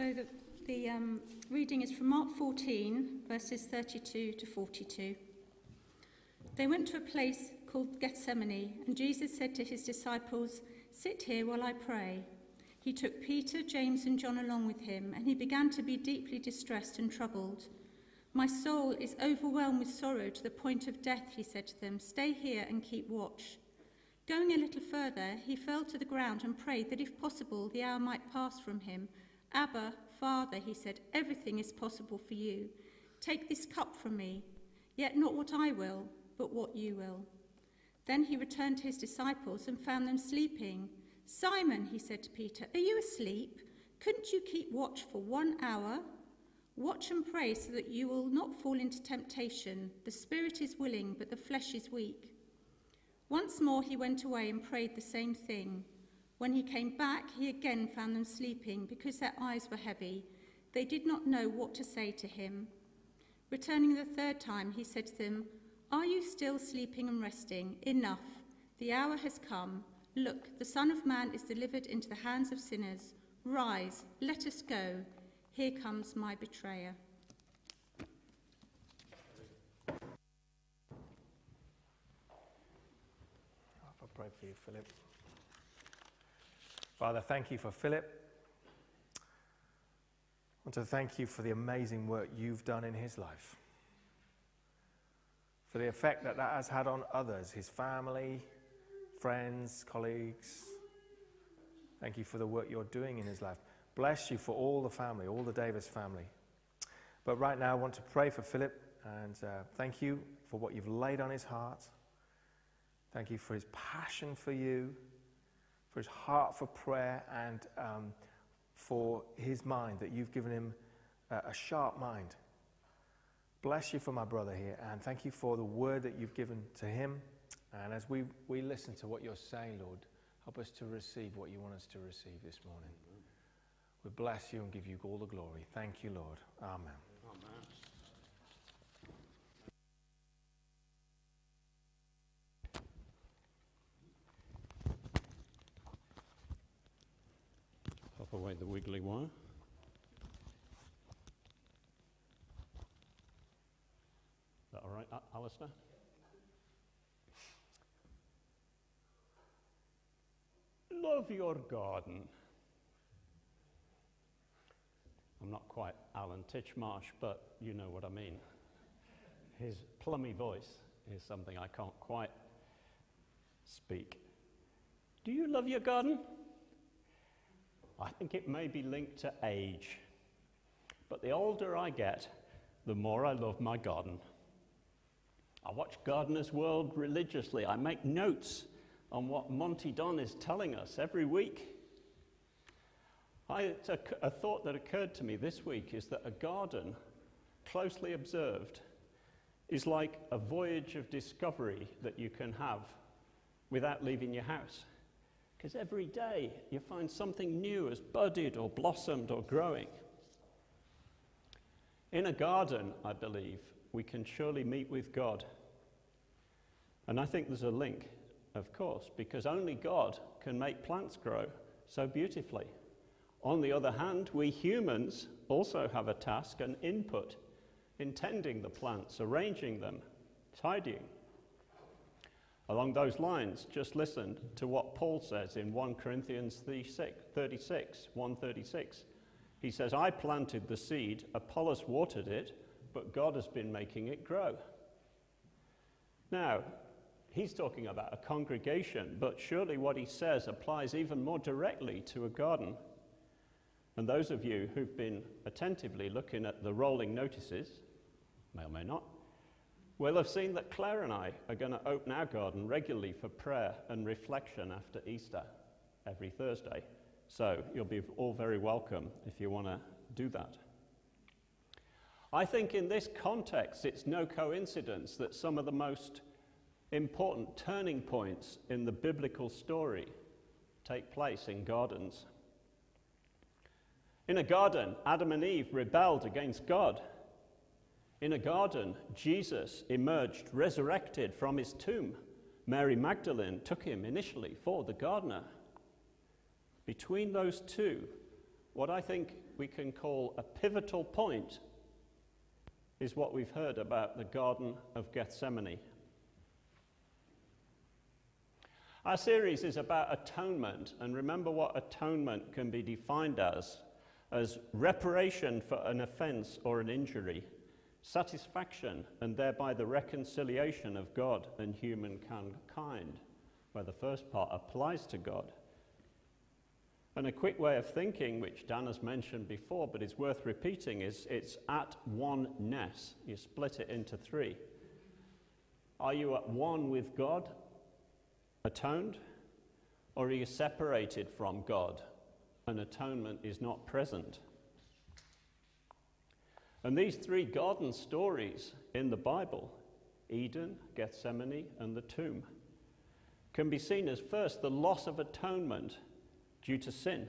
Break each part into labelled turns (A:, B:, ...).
A: So the, the um, reading is from Mark 14, verses 32 to 42. They went to a place called Gethsemane, and Jesus said to his disciples, Sit here while I pray. He took Peter, James, and John along with him, and he began to be deeply distressed and troubled. My soul is overwhelmed with sorrow to the point of death, he said to them. Stay here and keep watch. Going a little further, he fell to the ground and prayed that if possible the hour might pass from him. Abba, Father, he said, everything is possible for you. Take this cup from me, yet not what I will, but what you will. Then he returned to his disciples and found them sleeping. Simon, he said to Peter, are you asleep? Couldn't you keep watch for one hour? Watch and pray so that you will not fall into temptation. The spirit is willing, but the flesh is weak. Once more he went away and prayed the same thing. When he came back, he again found them sleeping because their eyes were heavy. They did not know what to say to him. Returning the third time, he said to them, Are you still sleeping and resting? Enough. The hour has come. Look, the Son of Man is delivered into the hands of sinners. Rise, let us go. Here comes my betrayer.
B: I'll pray for you, Philip. Father, thank you for Philip. I want to thank you for the amazing work you've done in his life, for the effect that that has had on others, his family, friends, colleagues. Thank you for the work you're doing in his life. Bless you for all the family, all the Davis family. But right now, I want to pray for Philip and uh, thank you for what you've laid on his heart. Thank you for his passion for you for his heart for prayer and um, for his mind, that you've given him a, a sharp mind. Bless you for my brother here, and thank you for the word that you've given to him. And as we, we listen to what you're saying, Lord, help us to receive what you want us to receive this morning. We bless you and give you all the glory. Thank you, Lord. Amen.
C: Away the wiggly wire. Is that all right, Alistair? Love your garden. I'm not quite Alan Titchmarsh, but you know what I mean. His plummy voice is something I can't quite speak. Do you love your garden? I think it may be linked to age. But the older I get, the more I love my garden. I watch Gardener's World religiously. I make notes on what Monty Don is telling us every week. A thought that occurred to me this week is that a garden, closely observed, is like a voyage of discovery that you can have without leaving your house. Because every day you find something new has budded or blossomed or growing. In a garden, I believe, we can surely meet with God. And I think there's a link, of course, because only God can make plants grow so beautifully. On the other hand, we humans also have a task, an input in tending the plants, arranging them, tidying. Along those lines, just listen to what Paul says in 1 Corinthians 36, 136. He says, I planted the seed, Apollos watered it, but God has been making it grow. Now, he's talking about a congregation, but surely what he says applies even more directly to a garden. And those of you who've been attentively looking at the rolling notices, may or may not, will have seen that Claire and I are going to open our garden regularly for prayer and reflection after Easter every Thursday. So you'll be all very welcome if you want to do that. I think in this context, it's no coincidence that some of the most important turning points in the biblical story take place in gardens. In a garden, Adam and Eve rebelled against God. In a garden, Jesus emerged resurrected from his tomb. Mary Magdalene took him initially for the gardener. Between those two what I think we can call a pivotal point is what we've heard about the Garden of Gethsemane. Our series is about atonement, and remember what atonement can be defined as as reparation for an offense or an injury, satisfaction, and thereby the reconciliation of God and humankind, where the first part applies to God. And a quick way of thinking, which Dan has mentioned before but is worth repeating, is it's at one ness. You split it into three. Are you at one with God, atoned? Or are you separated from God, and atonement is not present? And these three garden stories in the Bible, Eden, Gethsemane, and the tomb, can be seen as first the loss of atonement due to sin.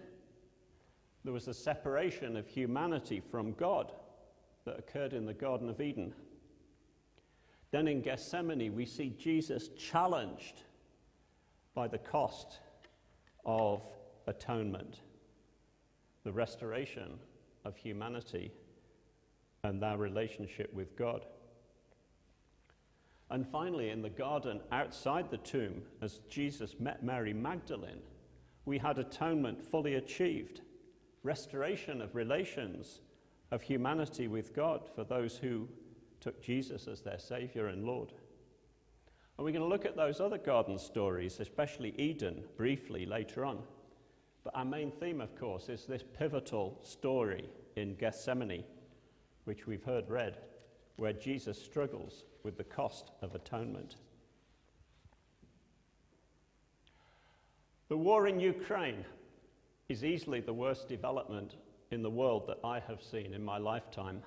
C: There was a separation of humanity from God that occurred in the Garden of Eden. Then in Gethsemane, we see Jesus challenged by the cost of atonement, the restoration of humanity and their relationship with God. And finally, in the garden outside the tomb, as Jesus met Mary Magdalene, we had atonement fully achieved, restoration of relations of humanity with God for those who took Jesus as their Savior and Lord. And we're going to look at those other garden stories, especially Eden, briefly later on. But our main theme, of course, is this pivotal story in Gethsemane, which we've heard read, where Jesus struggles with the cost of atonement. The war in Ukraine is easily the worst development in the world that I have seen in my lifetime.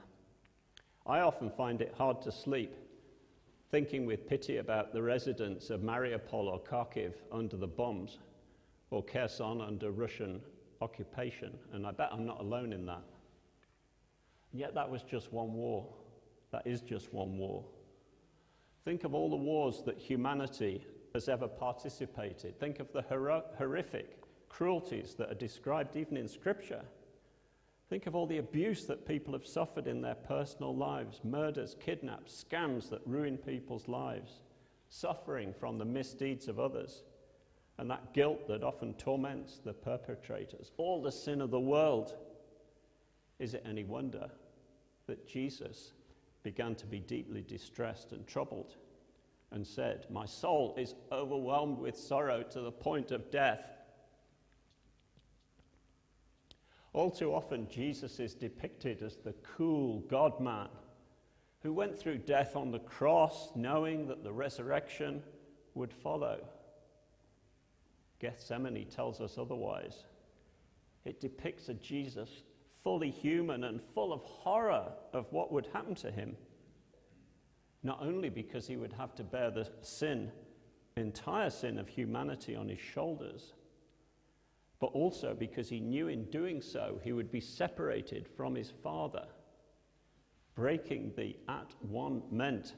C: I often find it hard to sleep thinking with pity about the residents of Mariupol or Kharkiv under the bombs or Kherson under Russian occupation, and I bet I'm not alone in that. Yet, that was just one war. That is just one war. Think of all the wars that humanity has ever participated. Think of the hor- horrific cruelties that are described even in Scripture. Think of all the abuse that people have suffered in their personal lives murders, kidnaps, scams that ruin people's lives, suffering from the misdeeds of others, and that guilt that often torments the perpetrators. All the sin of the world. Is it any wonder that Jesus began to be deeply distressed and troubled? and said, My soul is overwhelmed with sorrow to the point of death. All too often, Jesus is depicted as the cool God man who went through death on the cross knowing that the resurrection would follow. Gethsemane tells us otherwise. It depicts a Jesus fully human and full of horror of what would happen to him not only because he would have to bear the sin, entire sin of humanity on his shoulders, but also because he knew in doing so he would be separated from his Father, breaking the at one meant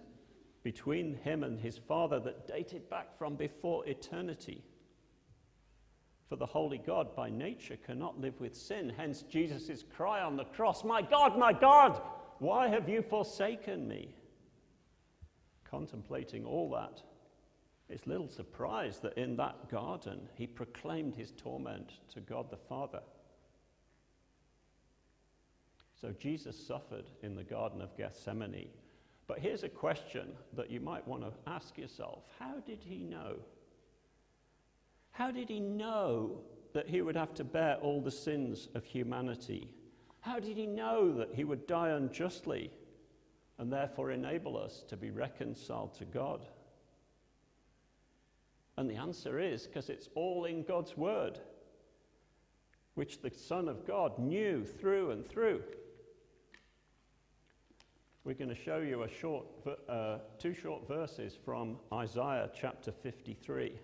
C: between him and his Father that dated back from before eternity. For the holy God by nature cannot live with sin. Hence Jesus' cry on the cross, My God, my God, why have you forsaken me? contemplating all that, it's little surprise that in that garden he proclaimed his torment to God the Father. So Jesus suffered in the Garden of Gethsemane. But here's a question that you might want to ask yourself How did he know? How did he know that he would have to bear all the sins of humanity? How did he know that he would die unjustly and therefore enable us to be reconciled to God? And the answer is because it's all in God's Word, which the Son of God knew through and through. We're going to show you short, uh, two short verses from Isaiah chapter 53.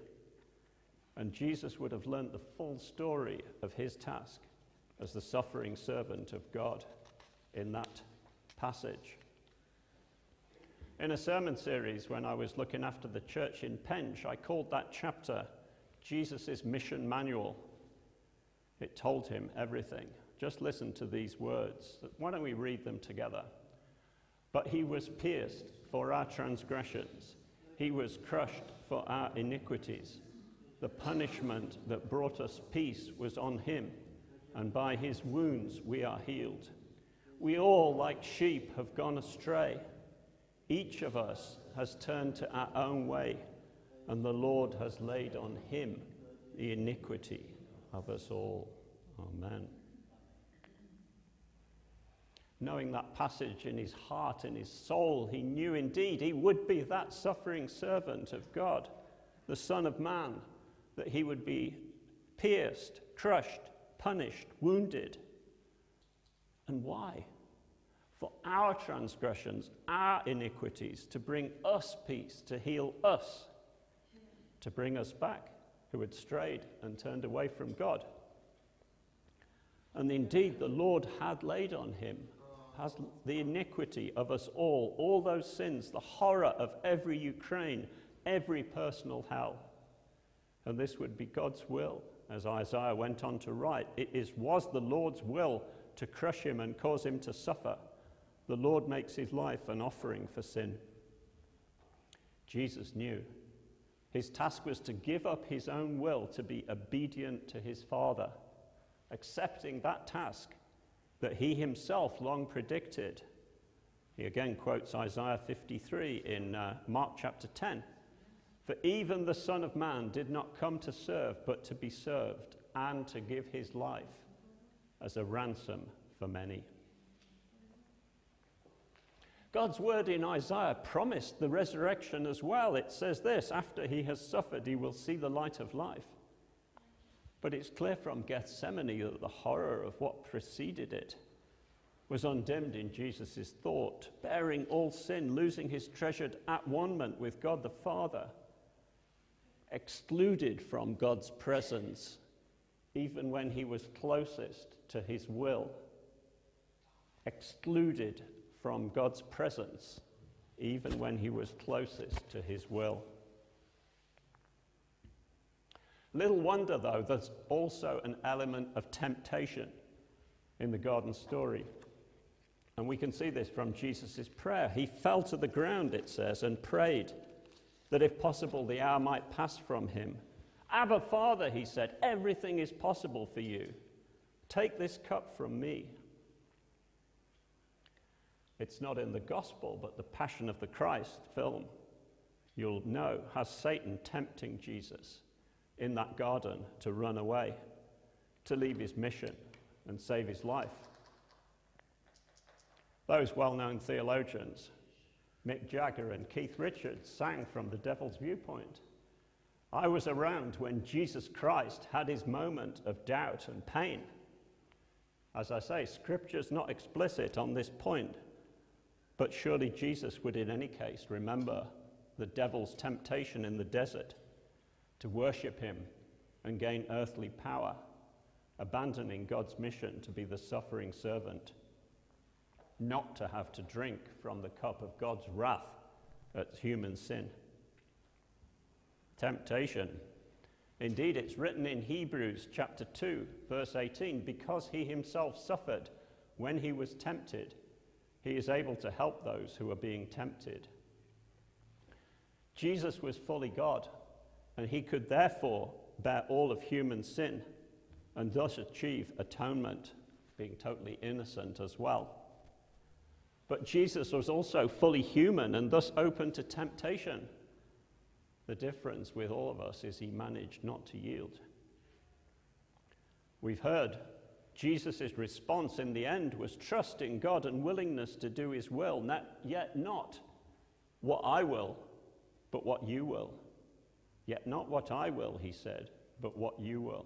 C: And Jesus would have learnt the full story of his task as the suffering servant of God in that passage. In a sermon series, when I was looking after the church in Penge, I called that chapter Jesus' Mission Manual. It told him everything. just listen to these words. Why don't we read them together? But he was pierced for our transgressions, he was crushed for our iniquities. The punishment that brought us peace was on him, and by his wounds we are healed. We all, like sheep, have gone astray. Each of us has turned to our own way, and the Lord has laid on him the iniquity of us all. Amen. Knowing that passage in his heart, in his soul, he knew indeed he would be that suffering servant of God, the Son of Man, that he would be pierced, crushed, punished, wounded. And why? For our transgressions, our iniquities, to bring us peace, to heal us, to bring us back who had strayed and turned away from God. And indeed, the Lord had laid on him has the iniquity of us all, all those sins, the horror of every Ukraine, every personal hell. And this would be God's will, as Isaiah went on to write. It is, was the Lord's will to crush him and cause him to suffer. The Lord makes his life an offering for sin. Jesus knew. His task was to give up his own will to be obedient to his Father, accepting that task that he himself long predicted. He again quotes Isaiah 53 in uh, Mark chapter 10. For even the Son of Man did not come to serve, but to be served, and to give his life as a ransom for many. God's word in Isaiah promised the resurrection as well. It says this after he has suffered, he will see the light of life. But it's clear from Gethsemane that the horror of what preceded it was undimmed in Jesus' thought, bearing all sin, losing his treasured at one with God the Father, excluded from God's presence, even when he was closest to his will, excluded from God's presence, even when he was closest to his will. Little wonder, though, there's also an element of temptation in the garden story. And we can see this from Jesus' prayer. He fell to the ground, it says, and prayed that if possible the hour might pass from him. Abba, Father, he said, everything is possible for you. Take this cup from me. It's not in the gospel, but the Passion of the Christ film, you'll know, has Satan tempting Jesus in that garden to run away, to leave his mission and save his life. Those well known theologians, Mick Jagger and Keith Richards, sang from the devil's viewpoint. I was around when Jesus Christ had his moment of doubt and pain. As I say, Scripture's not explicit on this point, but surely Jesus would, in any case, remember the devil's temptation in the desert to worship him and gain earthly power, abandoning God's mission to be the suffering servant, not to have to drink from the cup of God's wrath at human sin. Temptation. Indeed, it's written in Hebrews chapter 2, verse 18 because he himself suffered when he was tempted, he is able to help those who are being tempted. Jesus was fully God and he could therefore bear all of human sin and thus achieve atonement, being totally innocent as well. But Jesus was also fully human and thus open to temptation. The difference with all of us is he managed not to yield. We've heard Jesus' response in the end was trust in God and willingness to do his will, not, yet not what I will, but what you will. Yet not what I will, he said, but what you will.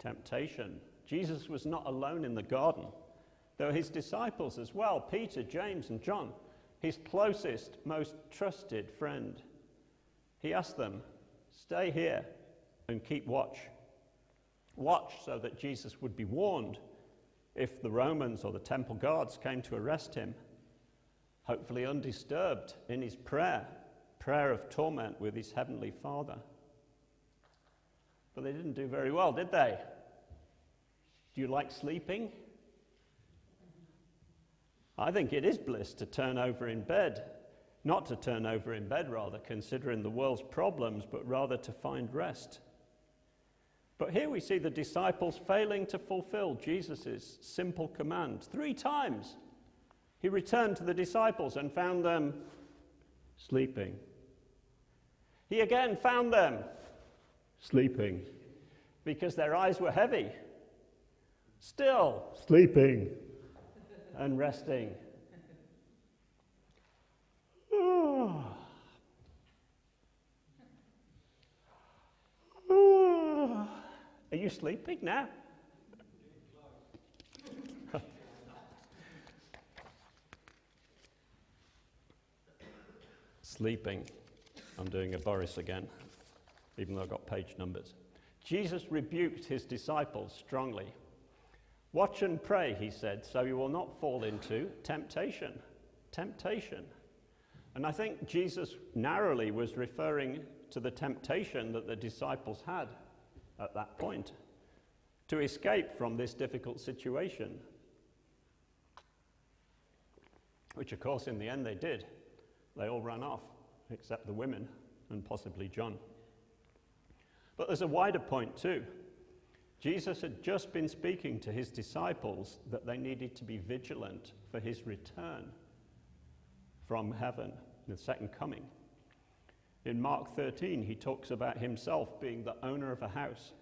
C: Temptation. Jesus was not alone in the garden. There were his disciples as well Peter, James, and John, his closest, most trusted friend. He asked them, Stay here and keep watch. Watch so that Jesus would be warned if the Romans or the temple guards came to arrest him. Hopefully, undisturbed in his prayer prayer of torment with his heavenly Father. But they didn't do very well, did they? Do you like sleeping? I think it is bliss to turn over in bed. Not to turn over in bed, rather, considering the world's problems, but rather to find rest. But here we see the disciples failing to fulfill Jesus' simple command. Three times he returned to the disciples and found them sleeping. He again found them sleeping because their eyes were heavy, still sleeping and resting. Are you sleeping now? sleeping. I'm doing a Boris again, even though I've got page numbers. Jesus rebuked his disciples strongly. Watch and pray, he said, so you will not fall into temptation. Temptation. And I think Jesus narrowly was referring to the temptation that the disciples had at that point to escape from this difficult situation. Which, of course, in the end they did. They all ran off, except the women and possibly John. But there's a wider point, too. Jesus had just been speaking to his disciples that they needed to be vigilant for his return from heaven, the second coming. In Mark 13, he talks about himself being the owner of a house,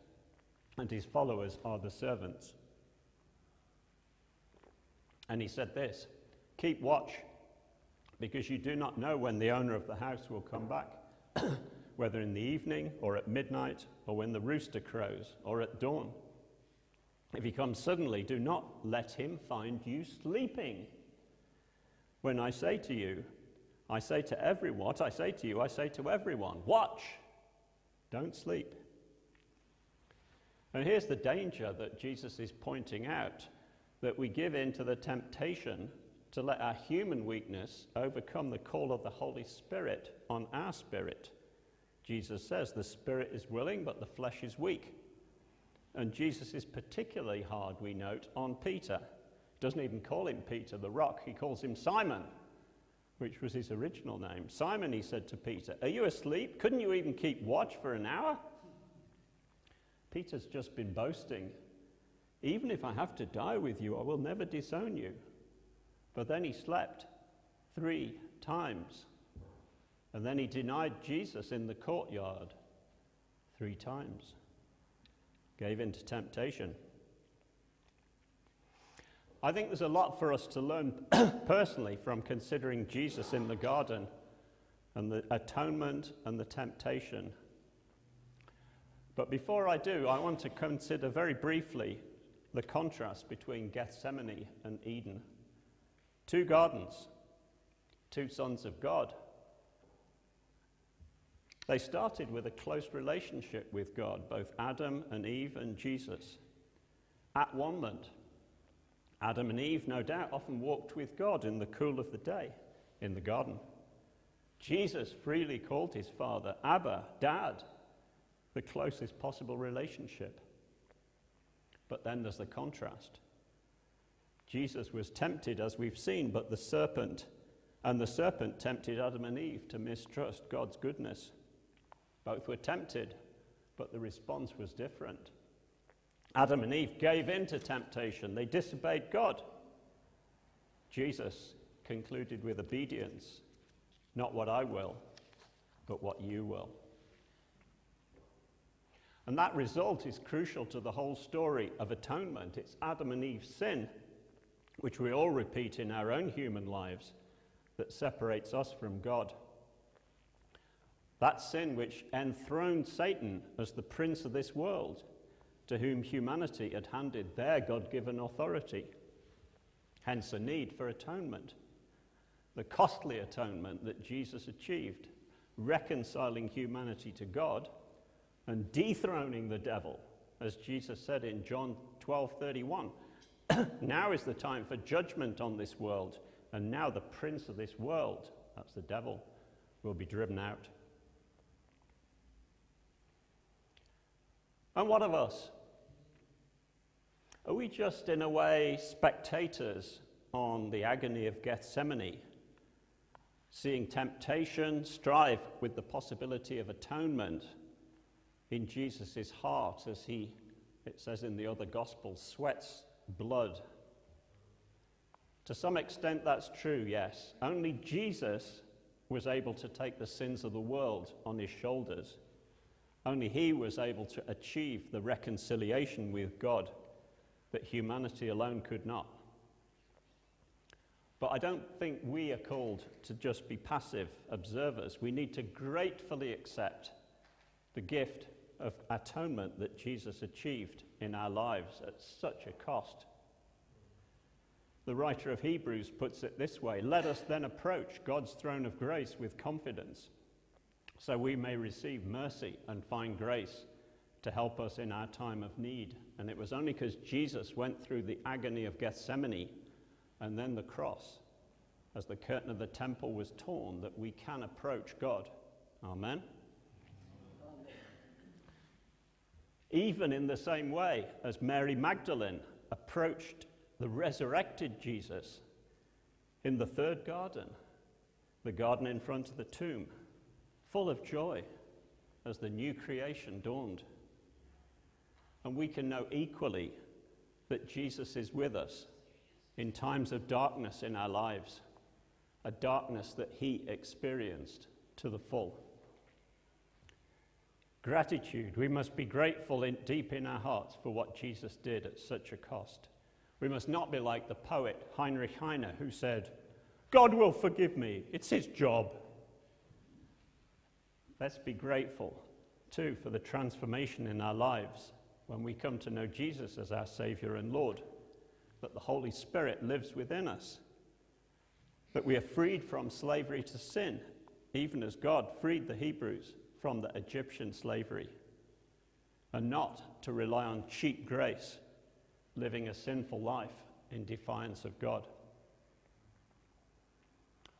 C: and his followers are the servants. And he said this Keep watch, because you do not know when the owner of the house will come back, whether in the evening or at midnight or when the rooster crows or at dawn. If he comes suddenly, do not let him find you sleeping. When I say to you, I say to everyone, what I say to you, I say to everyone watch, don't sleep. And here's the danger that Jesus is pointing out that we give in to the temptation to let our human weakness overcome the call of the Holy Spirit on our spirit. Jesus says the spirit is willing, but the flesh is weak. And Jesus is particularly hard, we note, on Peter. Doesn't even call him Peter the rock, he calls him Simon which was his original name. Simon, he said to Peter, Are you asleep? Couldn't you even keep watch for an hour? Peter's just been boasting. Even if I have to die with you, I will never disown you. But then he slept three times. And then he denied Jesus in the courtyard three times. Gave in to temptation. I think there's a lot for us to learn personally from considering Jesus in the garden and the atonement and the temptation. But before I do, I want to consider very briefly the contrast between Gethsemane and Eden. Two gardens, two sons of God. They started with a close relationship with God, both Adam and Eve and Jesus. At one moment, Adam and Eve, no doubt, often walked with God in the cool of the day in the garden. Jesus freely called his father Abba, Dad, the closest possible relationship. But then there's the contrast. Jesus was tempted, as we've seen, but the serpent, and the serpent tempted Adam and Eve to mistrust God's goodness. Both were tempted, but the response was different. Adam and Eve gave in to temptation, they disobeyed God. Jesus concluded with obedience not what I will, but what you will. And that result is crucial to the whole story of atonement. It's Adam and Eve's sin, which we all repeat in our own human lives, that separates us from God. That sin which enthroned Satan as the prince of this world to whom humanity had handed their God given authority. Hence, a need for atonement. The costly atonement that Jesus achieved, reconciling humanity to God and dethroning the devil, as Jesus said in John 12 31. now is the time for judgment on this world, and now the prince of this world, that's the devil, will be driven out. And what of us? Are we just, in a way, spectators on the agony of Gethsemane, seeing temptation strive with the possibility of atonement in Jesus' heart as he, it says in the other Gospels, sweats blood? To some extent, that's true, yes. Only Jesus was able to take the sins of the world on his shoulders. Only he was able to achieve the reconciliation with God that humanity alone could not. But I don't think we are called to just be passive observers. We need to gratefully accept the gift of atonement that Jesus achieved in our lives at such a cost. The writer of Hebrews puts it this way Let us then approach God's throne of grace with confidence, so we may receive mercy and find grace to help us in our time of need. And it was only because Jesus went through the agony of Gethsemane and then the cross, as the curtain of the temple was torn, that we can approach God. Amen. Even in the same way as Mary Magdalene approached the resurrected Jesus in the third garden, the garden in front of the tomb, full of joy as the new creation dawned. And we can know equally that Jesus is with us in times of darkness in our lives, a darkness that he experienced to the full. Gratitude. We must be grateful in, deep in our hearts for what Jesus did at such a cost. We must not be like the poet Heinrich Heine, who said, God will forgive me, it's his job. Let's be grateful, too, for the transformation in our lives when we come to know Jesus as our Savior and Lord, that the Holy Spirit lives within us, that we are freed from slavery to sin, even as God freed the Hebrews from the Egyptian slavery, and not to rely on cheap grace living a sinful life in defiance of God.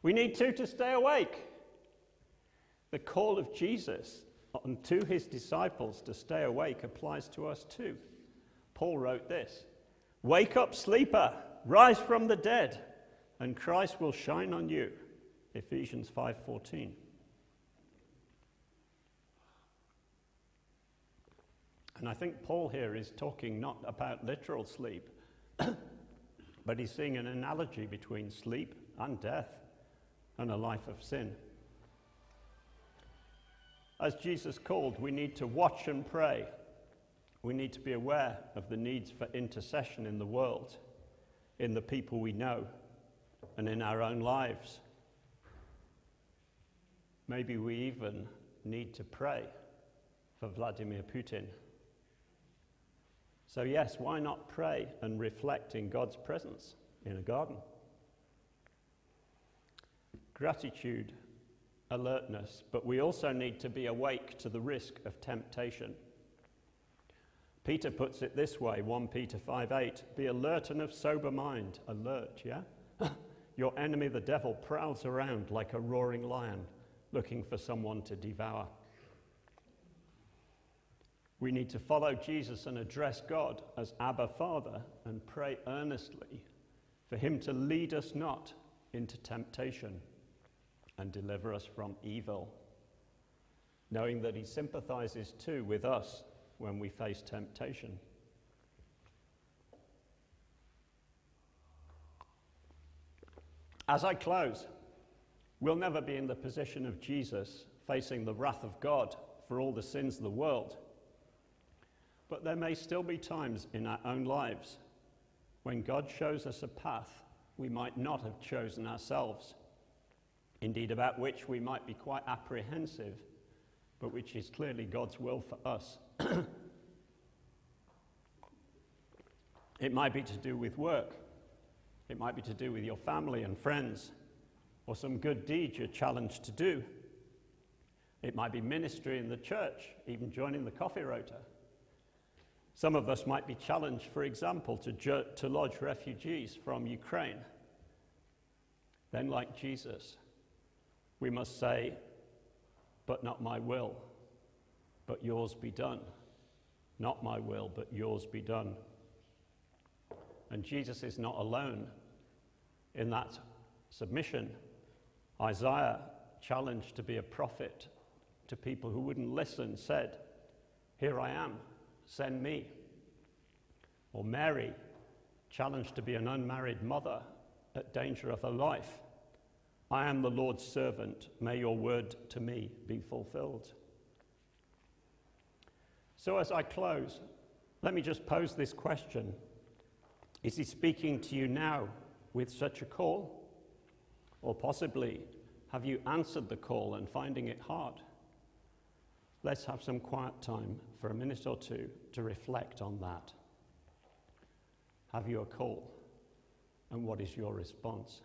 C: We need too to stay awake. The call of Jesus to his disciples to stay awake applies to us too. Paul wrote this Wake up, sleeper, rise from the dead, and Christ will shine on you. Ephesians 5:14. And I think Paul here is talking not about literal sleep, but he's seeing an analogy between sleep and death and a life of sin. As Jesus called, we need to watch and pray. We need to be aware of the needs for intercession in the world, in the people we know, and in our own lives. Maybe we even need to pray for Vladimir Putin. So, yes, why not pray and reflect in God's presence in a garden? Gratitude, alertness, but we also need to be awake to the risk of temptation. Peter puts it this way 1 Peter 5 8 Be alert and of sober mind. Alert, yeah? Your enemy, the devil, prowls around like a roaring lion looking for someone to devour. We need to follow Jesus and address God as Abba Father and pray earnestly for Him to lead us not into temptation and deliver us from evil, knowing that He sympathizes too with us when we face temptation. As I close, we'll never be in the position of Jesus facing the wrath of God for all the sins of the world. But there may still be times in our own lives when God shows us a path we might not have chosen ourselves, indeed, about which we might be quite apprehensive, but which is clearly God's will for us. it might be to do with work, it might be to do with your family and friends, or some good deed you're challenged to do. It might be ministry in the church, even joining the coffee rota. Some of us might be challenged, for example, to, ju- to lodge refugees from Ukraine. Then, like Jesus, we must say, But not my will, but yours be done. Not my will, but yours be done. And Jesus is not alone in that submission. Isaiah, challenged to be a prophet to people who wouldn't listen, said, Here I am, send me. Or Mary, challenged to be an unmarried mother at danger of her life, I am the Lord's servant, may your word to me be fulfilled. So, as I close, let me just pose this question Is he speaking to you now with such a call? Or possibly, have you answered the call and finding it hard? Let's have some quiet time for a minute or two to reflect on that. Have you a call? And what is your response?